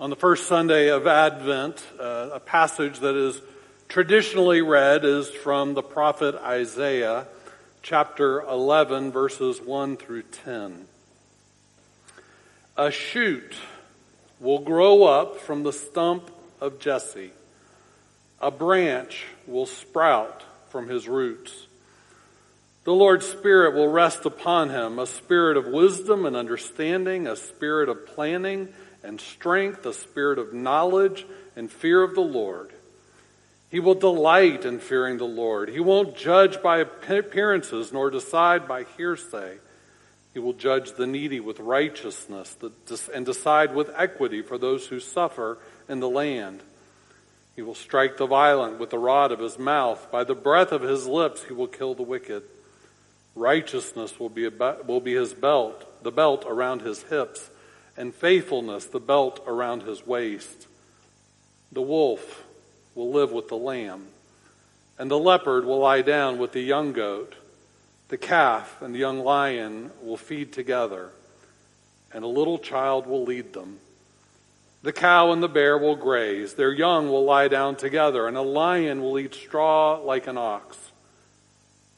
On the first Sunday of Advent, uh, a passage that is traditionally read is from the prophet Isaiah, chapter 11, verses 1 through 10. A shoot will grow up from the stump of Jesse, a branch will sprout from his roots. The Lord's Spirit will rest upon him, a spirit of wisdom and understanding, a spirit of planning and strength, a spirit of knowledge and fear of the Lord. He will delight in fearing the Lord. He won't judge by appearances nor decide by hearsay. He will judge the needy with righteousness and decide with equity for those who suffer in the land. He will strike the violent with the rod of his mouth. By the breath of his lips, he will kill the wicked. Righteousness will be, a, will be his belt, the belt around his hips and faithfulness the belt around his waist. The wolf will live with the lamb, and the leopard will lie down with the young goat. The calf and the young lion will feed together, and a little child will lead them. The cow and the bear will graze, their young will lie down together, and a lion will eat straw like an ox.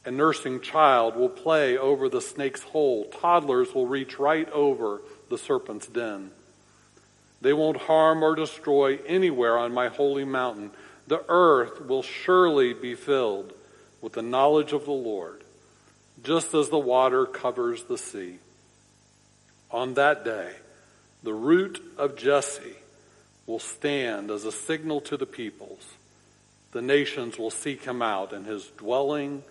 A nursing child will play over the snake's hole. Toddlers will reach right over the serpent's den. They won't harm or destroy anywhere on my holy mountain. The earth will surely be filled with the knowledge of the Lord, just as the water covers the sea. On that day, the root of Jesse will stand as a signal to the peoples. The nations will seek him out, and his dwelling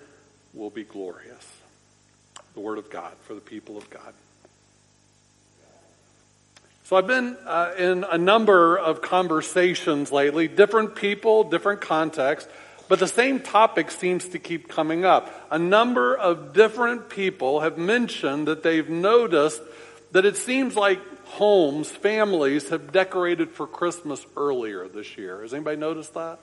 will be glorious. The word of God for the people of God. So I've been uh, in a number of conversations lately, different people, different contexts, but the same topic seems to keep coming up. A number of different people have mentioned that they've noticed that it seems like homes, families have decorated for Christmas earlier this year. Has anybody noticed that?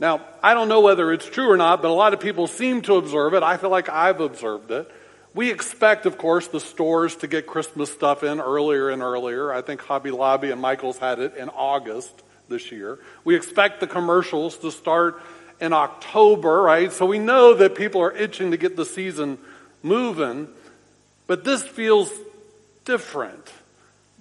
Now, I don't know whether it's true or not, but a lot of people seem to observe it. I feel like I've observed it. We expect, of course, the stores to get Christmas stuff in earlier and earlier. I think Hobby Lobby and Michael's had it in August this year. We expect the commercials to start in October, right? So we know that people are itching to get the season moving, but this feels different.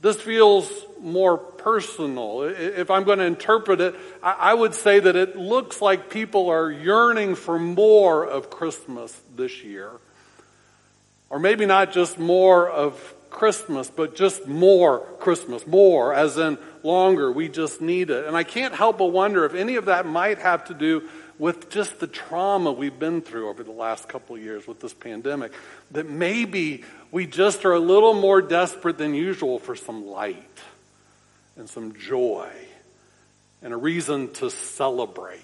This feels more personal. If I'm going to interpret it, I would say that it looks like people are yearning for more of Christmas this year. Or maybe not just more of Christmas, but just more Christmas. More, as in longer. We just need it. And I can't help but wonder if any of that might have to do with just the trauma we've been through over the last couple of years with this pandemic. That maybe we just are a little more desperate than usual for some light and some joy and a reason to celebrate.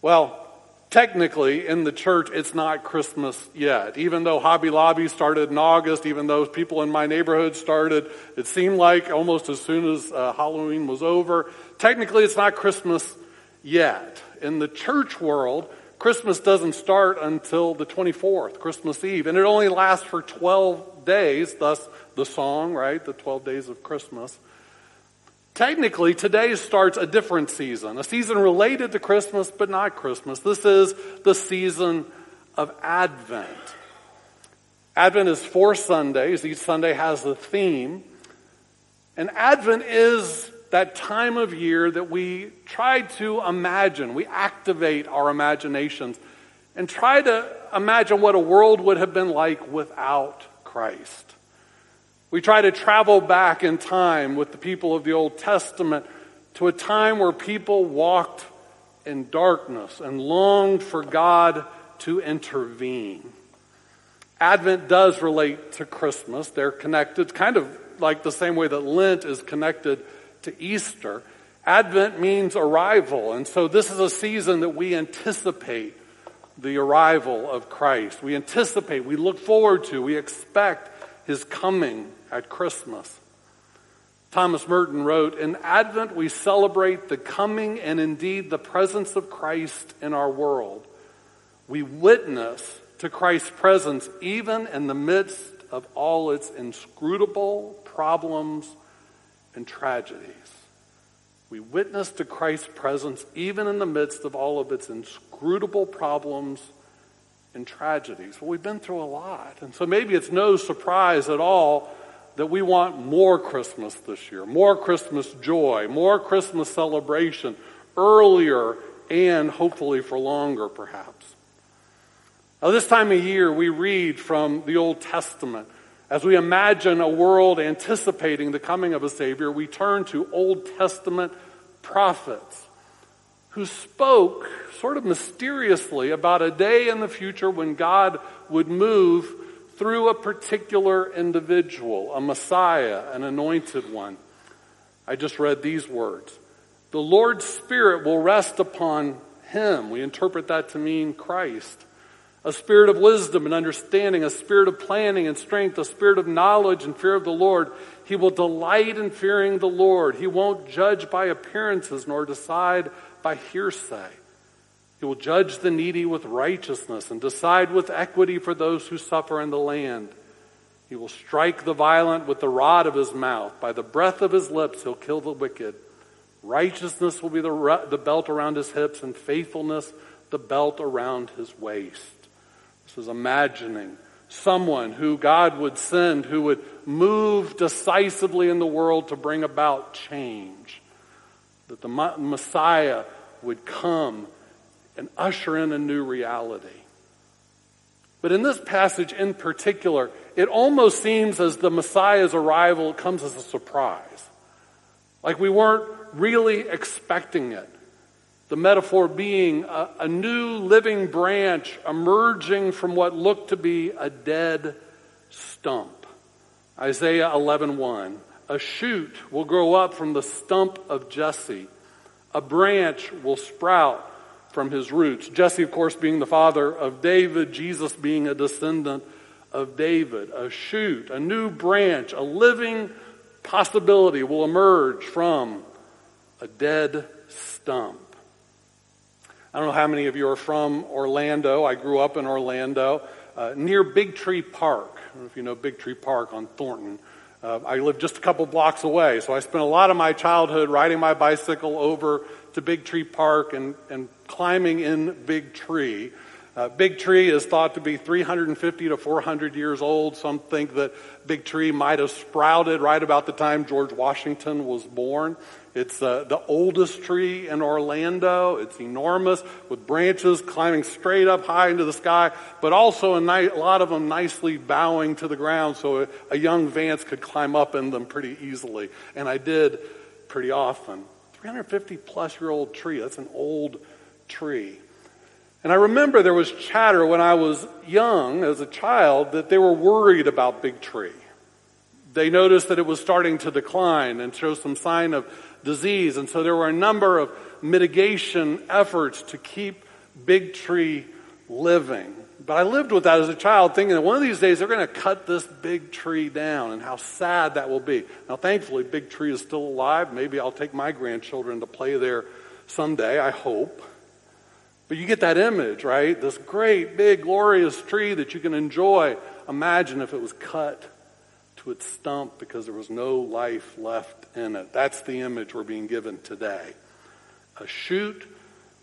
Well, technically in the church it's not christmas yet. Even though hobby lobby started in august even though people in my neighborhood started it seemed like almost as soon as uh, halloween was over. Technically it's not christmas yet. In the church world christmas doesn't start until the 24th christmas eve and it only lasts for 12 days thus the song right? The 12 days of christmas Technically, today starts a different season, a season related to Christmas, but not Christmas. This is the season of Advent. Advent is four Sundays. Each Sunday has a theme. And Advent is that time of year that we try to imagine, we activate our imaginations and try to imagine what a world would have been like without Christ. We try to travel back in time with the people of the Old Testament to a time where people walked in darkness and longed for God to intervene. Advent does relate to Christmas. They're connected, kind of like the same way that Lent is connected to Easter. Advent means arrival. And so this is a season that we anticipate the arrival of Christ. We anticipate, we look forward to, we expect his coming at Christmas. Thomas Merton wrote, In Advent we celebrate the coming and indeed the presence of Christ in our world. We witness to Christ's presence even in the midst of all its inscrutable problems and tragedies. We witness to Christ's presence even in the midst of all of its inscrutable problems and tragedies. Well, we've been through a lot. And so maybe it's no surprise at all that we want more Christmas this year, more Christmas joy, more Christmas celebration earlier and hopefully for longer, perhaps. Now, this time of year, we read from the Old Testament. As we imagine a world anticipating the coming of a Savior, we turn to Old Testament prophets who spoke sort of mysteriously about a day in the future when God would move through a particular individual, a Messiah, an anointed one. I just read these words. The Lord's Spirit will rest upon him. We interpret that to mean Christ a spirit of wisdom and understanding, a spirit of planning and strength, a spirit of knowledge and fear of the Lord. He will delight in fearing the Lord. He won't judge by appearances nor decide by hearsay. He will judge the needy with righteousness and decide with equity for those who suffer in the land. He will strike the violent with the rod of his mouth. By the breath of his lips, he'll kill the wicked. Righteousness will be the, the belt around his hips, and faithfulness the belt around his waist. This is imagining someone who God would send who would move decisively in the world to bring about change. That the Messiah would come and usher in a new reality. But in this passage in particular, it almost seems as the Messiah's arrival comes as a surprise. Like we weren't really expecting it. The metaphor being a, a, new living branch emerging from what looked to be a dead stump. Isaiah 11:1. A shoot will grow up from the stump of Jesse. A branch will sprout from his roots. Jesse, of course, being the father of David, Jesus being a descendant of David. A shoot, a new branch, a living possibility will emerge from a dead stump. I don't know how many of you are from Orlando. I grew up in Orlando, uh, near Big Tree Park. I don't know if you know Big Tree Park on Thornton. Uh, I lived just a couple blocks away, so I spent a lot of my childhood riding my bicycle over to Big Tree Park and, and climbing in Big Tree. Uh, Big Tree is thought to be 350 to 400 years old. Some think that Big Tree might have sprouted right about the time George Washington was born. It's uh, the oldest tree in Orlando. It's enormous with branches climbing straight up high into the sky, but also a, ni- a lot of them nicely bowing to the ground so a, a young Vance could climb up in them pretty easily. And I did pretty often. 350 plus year old tree. That's an old tree. And I remember there was chatter when I was young as a child that they were worried about Big Tree. They noticed that it was starting to decline and show some sign of disease. And so there were a number of mitigation efforts to keep Big Tree living. But I lived with that as a child thinking that one of these days they're going to cut this big tree down and how sad that will be. Now thankfully Big Tree is still alive. Maybe I'll take my grandchildren to play there someday, I hope. But you get that image, right? This great, big, glorious tree that you can enjoy. Imagine if it was cut to its stump because there was no life left in it. That's the image we're being given today. A shoot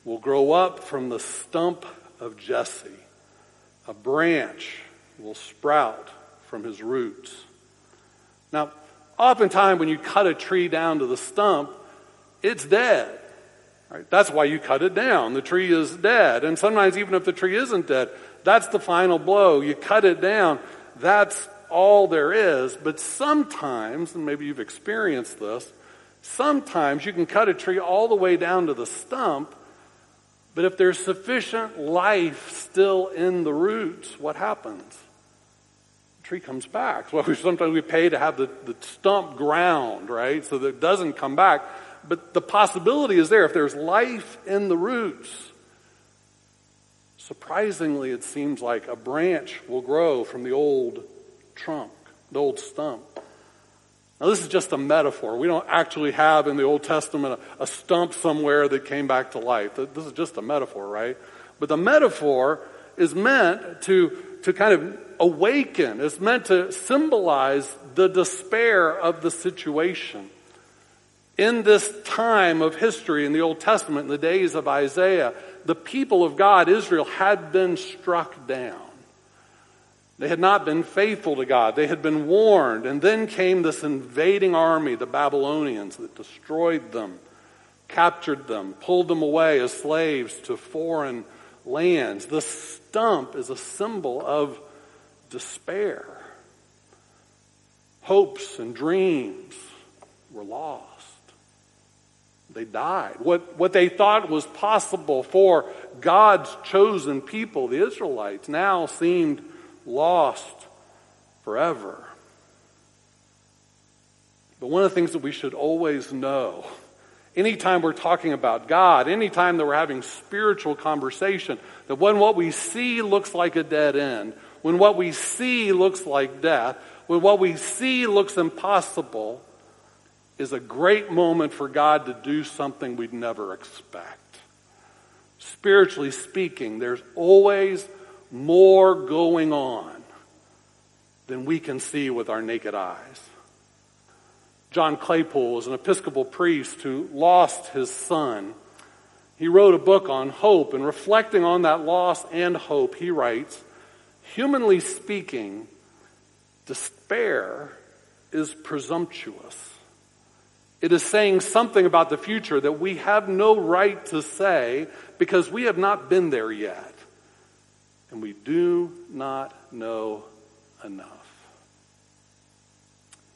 will grow up from the stump of Jesse. A branch will sprout from his roots. Now, oftentimes when you cut a tree down to the stump, it's dead. Right? That's why you cut it down. The tree is dead. And sometimes, even if the tree isn't dead, that's the final blow. You cut it down. That's all there is. But sometimes, and maybe you've experienced this, sometimes you can cut a tree all the way down to the stump. But if there's sufficient life still in the roots, what happens? The tree comes back. Well, sometimes we pay to have the, the stump ground, right? So that it doesn't come back. But the possibility is there. If there's life in the roots, surprisingly, it seems like a branch will grow from the old trunk, the old stump. Now, this is just a metaphor. We don't actually have in the Old Testament a, a stump somewhere that came back to life. This is just a metaphor, right? But the metaphor is meant to, to kind of awaken, it's meant to symbolize the despair of the situation. In this time of history in the Old Testament, in the days of Isaiah, the people of God, Israel, had been struck down. They had not been faithful to God. They had been warned. And then came this invading army, the Babylonians, that destroyed them, captured them, pulled them away as slaves to foreign lands. The stump is a symbol of despair. Hopes and dreams were lost. They died. What, what they thought was possible for God's chosen people, the Israelites, now seemed lost forever. But one of the things that we should always know, anytime we're talking about God, anytime that we're having spiritual conversation, that when what we see looks like a dead end, when what we see looks like death, when what we see looks impossible, is a great moment for God to do something we'd never expect. Spiritually speaking, there's always more going on than we can see with our naked eyes. John Claypool was an Episcopal priest who lost his son. He wrote a book on hope, and reflecting on that loss and hope, he writes Humanly speaking, despair is presumptuous. It is saying something about the future that we have no right to say because we have not been there yet and we do not know enough.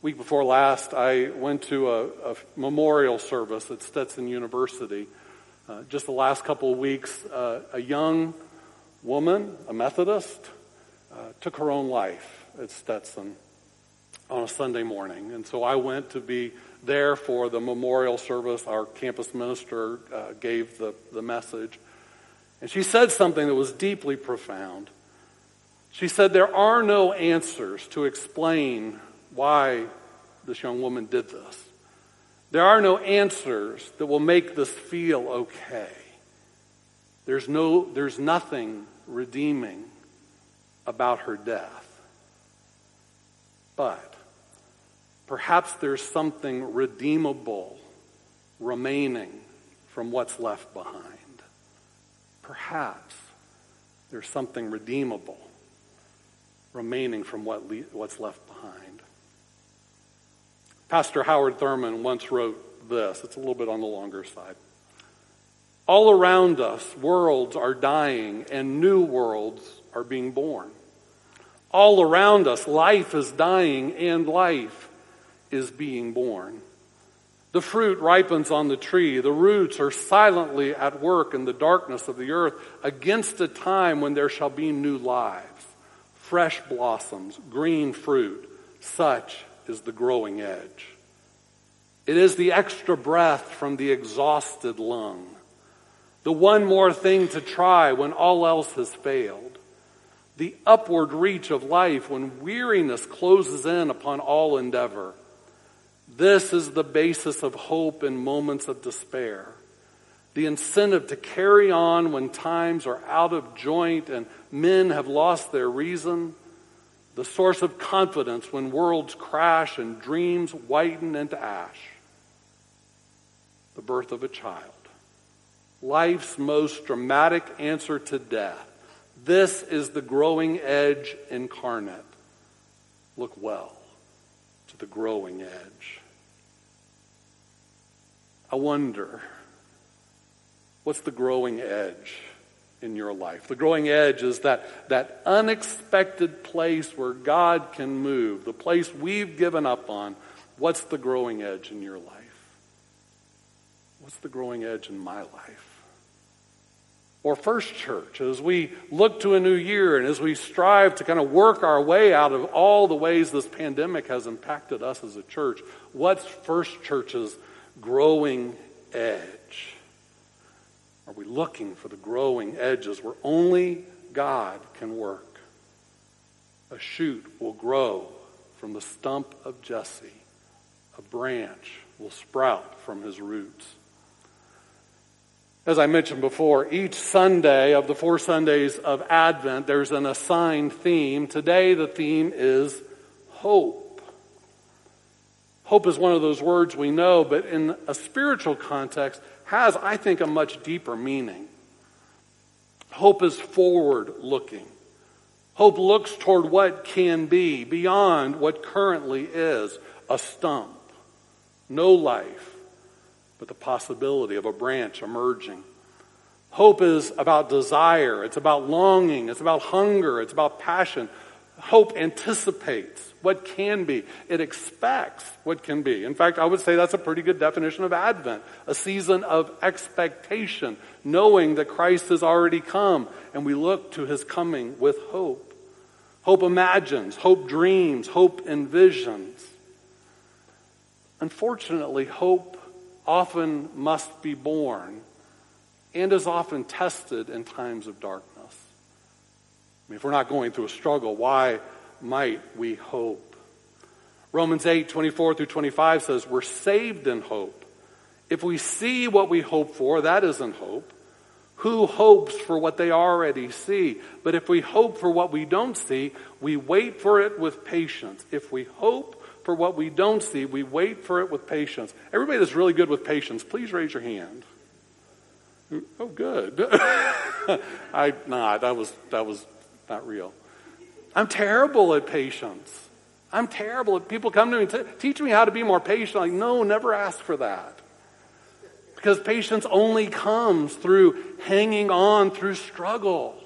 Week before last, I went to a, a memorial service at Stetson University. Uh, just the last couple of weeks, uh, a young woman, a Methodist, uh, took her own life at Stetson on a Sunday morning. And so I went to be there for the memorial service. Our campus minister uh, gave the, the message. And she said something that was deeply profound. She said, There are no answers to explain why this young woman did this. There are no answers that will make this feel okay. There's, no, there's nothing redeeming about her death. But perhaps there's something redeemable remaining from what's left behind perhaps there's something redeemable remaining from what le- what's left behind. Pastor Howard Thurman once wrote this. It's a little bit on the longer side. All around us, worlds are dying and new worlds are being born. All around us, life is dying and life is being born. The fruit ripens on the tree. The roots are silently at work in the darkness of the earth against a time when there shall be new lives, fresh blossoms, green fruit. Such is the growing edge. It is the extra breath from the exhausted lung, the one more thing to try when all else has failed, the upward reach of life when weariness closes in upon all endeavor this is the basis of hope in moments of despair. The incentive to carry on when times are out of joint and men have lost their reason. The source of confidence when worlds crash and dreams whiten into ash. The birth of a child. Life's most dramatic answer to death. This is the growing edge incarnate. Look well to the growing edge. I wonder what's the growing edge in your life? The growing edge is that, that unexpected place where God can move, the place we've given up on. What's the growing edge in your life? What's the growing edge in my life? or First Church, as we look to a new year and as we strive to kind of work our way out of all the ways this pandemic has impacted us as a church, what's First Church's growing edge? Are we looking for the growing edges where only God can work? A shoot will grow from the stump of Jesse, a branch will sprout from his roots. As I mentioned before, each Sunday of the four Sundays of Advent, there's an assigned theme. Today, the theme is hope. Hope is one of those words we know, but in a spiritual context, has, I think, a much deeper meaning. Hope is forward looking. Hope looks toward what can be, beyond what currently is a stump, no life, but the possibility of a branch emerging. Hope is about desire, it's about longing, it's about hunger, it's about passion. Hope anticipates what can be, it expects what can be. In fact, I would say that's a pretty good definition of Advent a season of expectation, knowing that Christ has already come, and we look to his coming with hope. Hope imagines, hope dreams, hope envisions. Unfortunately, hope often must be born and is often tested in times of darkness. Mean, if we're not going through a struggle, why might we hope? Romans 8, 24 through 25 says, We're saved in hope. If we see what we hope for, that isn't hope. Who hopes for what they already see? But if we hope for what we don't see, we wait for it with patience. If we hope for what we don't see, we wait for it with patience. Everybody that's really good with patience, please raise your hand. Oh, good. I nah, that was that was not real. I'm terrible at patience. I'm terrible at people come to me t- teach me how to be more patient. Like, no, never ask for that. Because patience only comes through hanging on through struggle.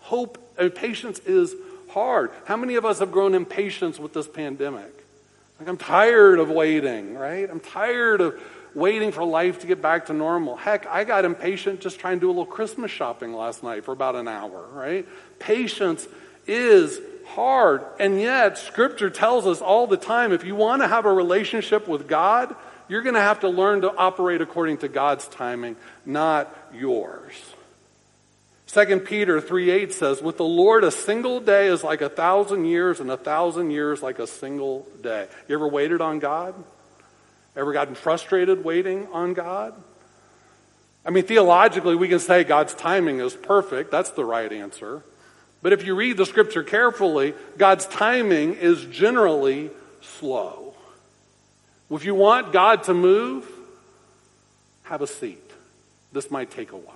Hope and patience is hard. How many of us have grown impatient with this pandemic? Like, I'm tired of waiting, right? I'm tired of waiting for life to get back to normal. Heck, I got impatient just trying to do a little Christmas shopping last night for about an hour, right? Patience is hard. And yet, Scripture tells us all the time if you want to have a relationship with God, you're going to have to learn to operate according to God's timing, not yours. 2 Peter 3 8 says, With the Lord, a single day is like a thousand years, and a thousand years like a single day. You ever waited on God? Ever gotten frustrated waiting on God? I mean, theologically, we can say God's timing is perfect. That's the right answer. But if you read the scripture carefully, God's timing is generally slow. If you want God to move, have a seat. This might take a while.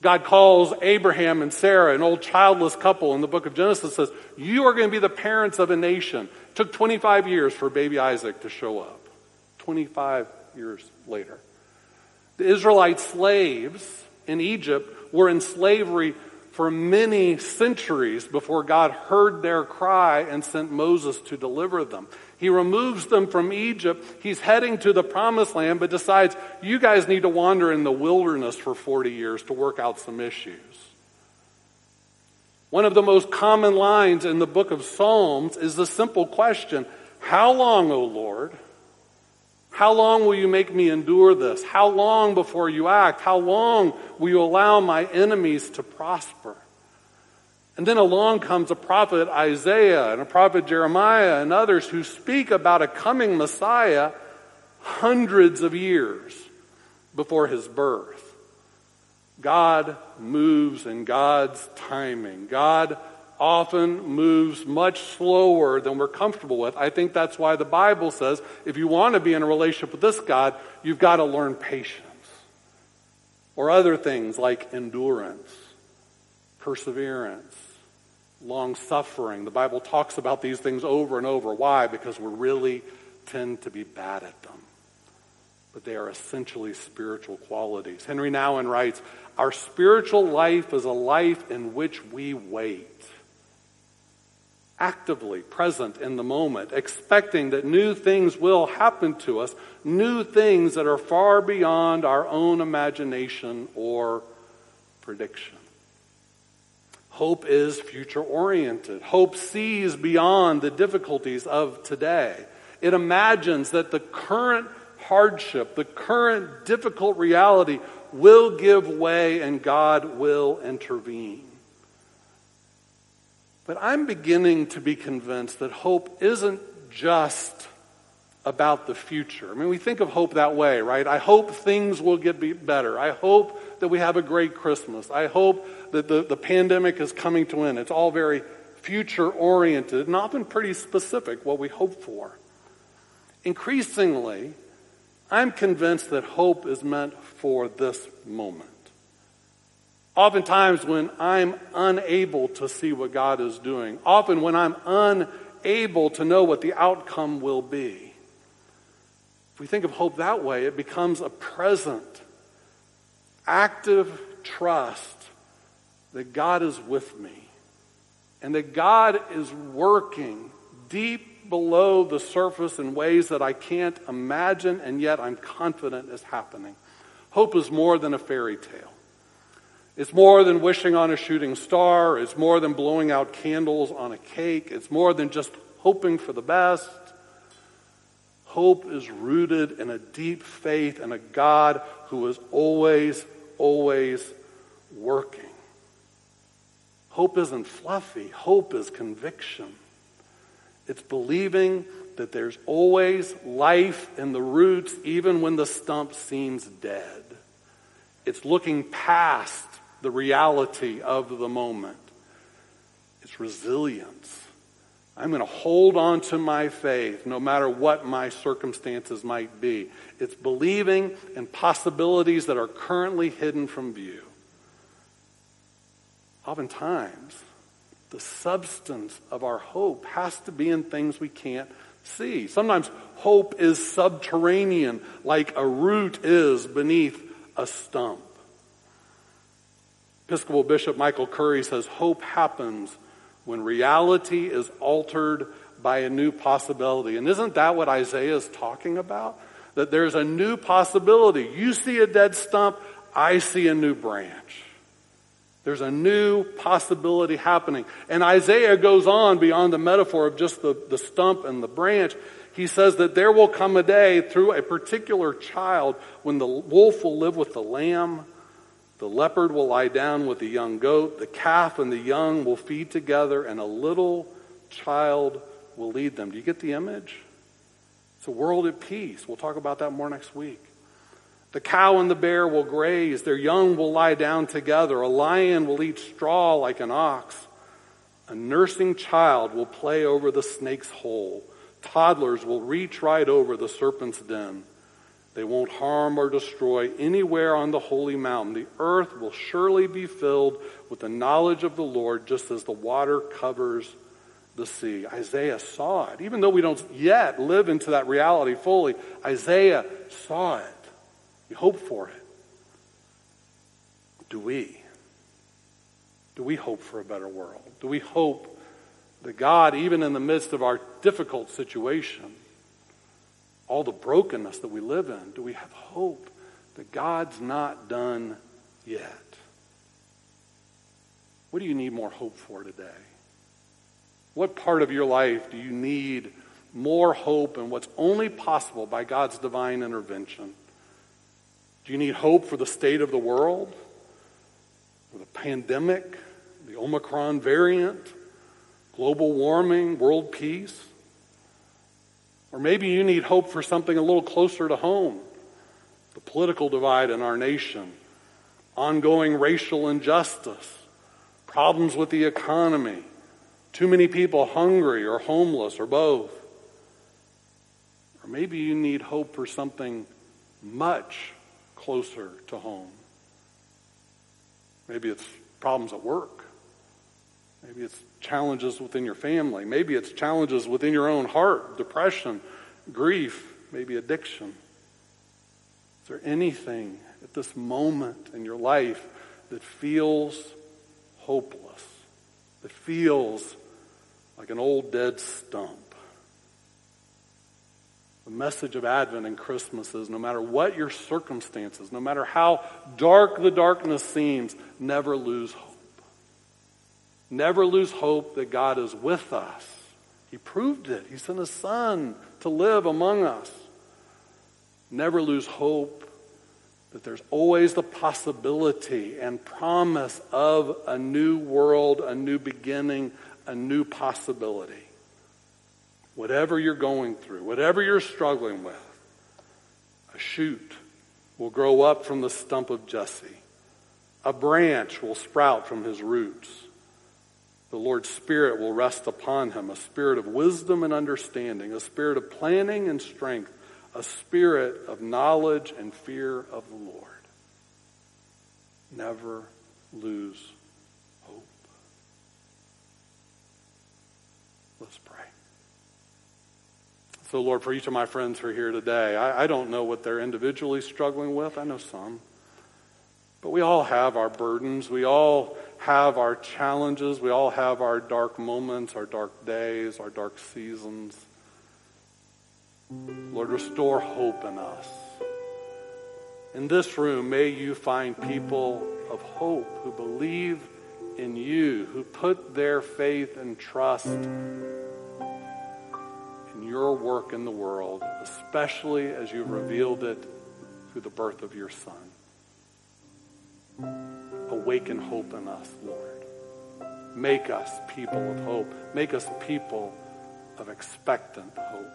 God calls Abraham and Sarah, an old childless couple in the book of Genesis, says, You are going to be the parents of a nation. It took 25 years for baby Isaac to show up. 25 years later. The Israelite slaves in Egypt were in slavery for many centuries before God heard their cry and sent Moses to deliver them. He removes them from Egypt. He's heading to the promised land, but decides, you guys need to wander in the wilderness for 40 years to work out some issues. One of the most common lines in the book of Psalms is the simple question How long, O Lord? How long will you make me endure this? How long before you act? How long will you allow my enemies to prosper? And then along comes a prophet Isaiah and a prophet Jeremiah and others who speak about a coming Messiah hundreds of years before his birth. God moves in God's timing. God often moves much slower than we're comfortable with. I think that's why the Bible says if you want to be in a relationship with this God, you've got to learn patience. Or other things like endurance, perseverance, long suffering. The Bible talks about these things over and over. Why? Because we really tend to be bad at them. But they are essentially spiritual qualities. Henri Nouwen writes Our spiritual life is a life in which we wait. Actively present in the moment, expecting that new things will happen to us, new things that are far beyond our own imagination or prediction. Hope is future oriented. Hope sees beyond the difficulties of today. It imagines that the current hardship, the current difficult reality will give way and God will intervene. But I'm beginning to be convinced that hope isn't just about the future. I mean, we think of hope that way, right? I hope things will get better. I hope that we have a great Christmas. I hope that the, the pandemic is coming to an end. It's all very future oriented and often pretty specific what we hope for. Increasingly, I'm convinced that hope is meant for this moment. Oftentimes, when I'm unable to see what God is doing, often when I'm unable to know what the outcome will be, if we think of hope that way, it becomes a present, active trust that God is with me and that God is working deep below the surface in ways that I can't imagine, and yet I'm confident is happening. Hope is more than a fairy tale. It's more than wishing on a shooting star. It's more than blowing out candles on a cake. It's more than just hoping for the best. Hope is rooted in a deep faith in a God who is always, always working. Hope isn't fluffy, hope is conviction. It's believing that there's always life in the roots, even when the stump seems dead. It's looking past the reality of the moment. It's resilience. I'm going to hold on to my faith no matter what my circumstances might be. It's believing in possibilities that are currently hidden from view. Oftentimes, the substance of our hope has to be in things we can't see. Sometimes hope is subterranean, like a root is beneath a stump. Episcopal Bishop Michael Curry says hope happens when reality is altered by a new possibility. And isn't that what Isaiah is talking about? That there's a new possibility. You see a dead stump, I see a new branch. There's a new possibility happening. And Isaiah goes on beyond the metaphor of just the, the stump and the branch. He says that there will come a day through a particular child when the wolf will live with the lamb the leopard will lie down with the young goat. The calf and the young will feed together, and a little child will lead them. Do you get the image? It's a world at peace. We'll talk about that more next week. The cow and the bear will graze. Their young will lie down together. A lion will eat straw like an ox. A nursing child will play over the snake's hole. Toddlers will reach right over the serpent's den. They won't harm or destroy anywhere on the holy mountain. The earth will surely be filled with the knowledge of the Lord, just as the water covers the sea. Isaiah saw it. Even though we don't yet live into that reality fully, Isaiah saw it. We hope for it. Do we? Do we hope for a better world? Do we hope that God, even in the midst of our difficult situation, all the brokenness that we live in, do we have hope that God's not done yet? What do you need more hope for today? What part of your life do you need more hope in what's only possible by God's divine intervention? Do you need hope for the state of the world? For the pandemic, the Omicron variant, global warming, world peace? Or maybe you need hope for something a little closer to home the political divide in our nation, ongoing racial injustice, problems with the economy, too many people hungry or homeless or both. Or maybe you need hope for something much closer to home. Maybe it's problems at work. Maybe it's challenges within your family. Maybe it's challenges within your own heart, depression, grief, maybe addiction. Is there anything at this moment in your life that feels hopeless, that feels like an old dead stump? The message of Advent and Christmas is no matter what your circumstances, no matter how dark the darkness seems, never lose hope. Never lose hope that God is with us. He proved it. He sent His Son to live among us. Never lose hope that there's always the possibility and promise of a new world, a new beginning, a new possibility. Whatever you're going through, whatever you're struggling with, a shoot will grow up from the stump of Jesse. A branch will sprout from his roots. The Lord's Spirit will rest upon him, a spirit of wisdom and understanding, a spirit of planning and strength, a spirit of knowledge and fear of the Lord. Never lose hope. Let's pray. So, Lord, for each of my friends who are here today, I, I don't know what they're individually struggling with. I know some. But we all have our burdens. We all have our challenges. We all have our dark moments, our dark days, our dark seasons. Lord, restore hope in us. In this room, may you find people of hope who believe in you, who put their faith and trust in your work in the world, especially as you've revealed it through the birth of your Son awaken hope in us, Lord. Make us people of hope. Make us people of expectant hope.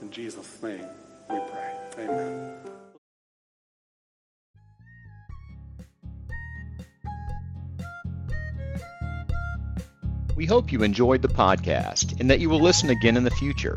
In Jesus' name we pray. Amen. We hope you enjoyed the podcast and that you will listen again in the future.